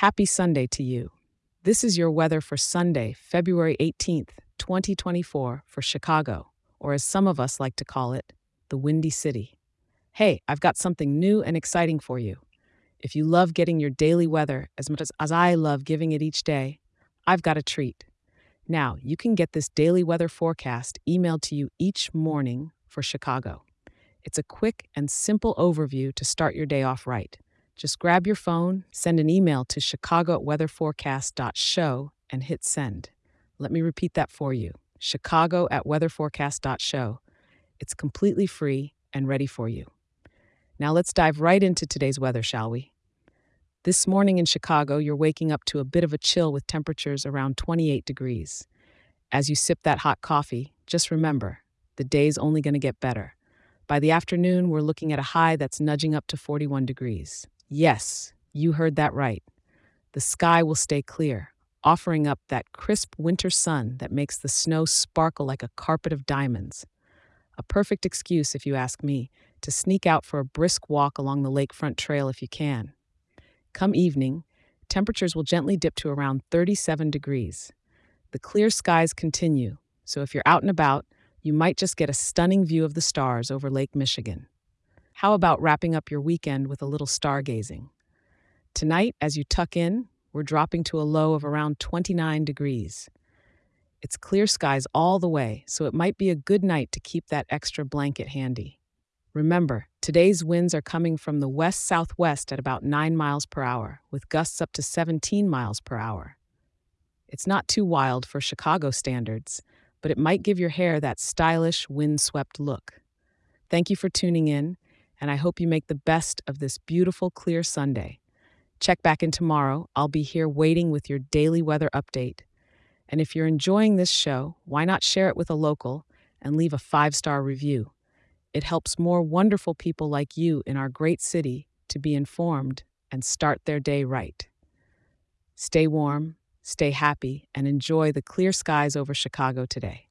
Happy Sunday to you. This is your weather for Sunday, February 18th, 2024, for Chicago, or as some of us like to call it, the Windy City. Hey, I've got something new and exciting for you. If you love getting your daily weather as much as, as I love giving it each day, I've got a treat. Now, you can get this daily weather forecast emailed to you each morning for Chicago. It's a quick and simple overview to start your day off right. Just grab your phone, send an email to chicago at weatherforecast.show, and hit send. Let me repeat that for you chicago at weatherforecast.show. It's completely free and ready for you. Now let's dive right into today's weather, shall we? This morning in Chicago, you're waking up to a bit of a chill with temperatures around 28 degrees. As you sip that hot coffee, just remember the day's only going to get better. By the afternoon, we're looking at a high that's nudging up to 41 degrees. Yes, you heard that right. The sky will stay clear, offering up that crisp winter sun that makes the snow sparkle like a carpet of diamonds. A perfect excuse, if you ask me, to sneak out for a brisk walk along the lakefront trail if you can. Come evening, temperatures will gently dip to around 37 degrees. The clear skies continue, so if you're out and about, you might just get a stunning view of the stars over Lake Michigan. How about wrapping up your weekend with a little stargazing? Tonight, as you tuck in, we're dropping to a low of around 29 degrees. It's clear skies all the way, so it might be a good night to keep that extra blanket handy. Remember, today's winds are coming from the west southwest at about 9 miles per hour, with gusts up to 17 miles per hour. It's not too wild for Chicago standards, but it might give your hair that stylish, wind-swept look. Thank you for tuning in, and I hope you make the best of this beautiful, clear Sunday. Check back in tomorrow. I'll be here waiting with your daily weather update. And if you're enjoying this show, why not share it with a local and leave a five star review? It helps more wonderful people like you in our great city to be informed and start their day right. Stay warm, stay happy, and enjoy the clear skies over Chicago today.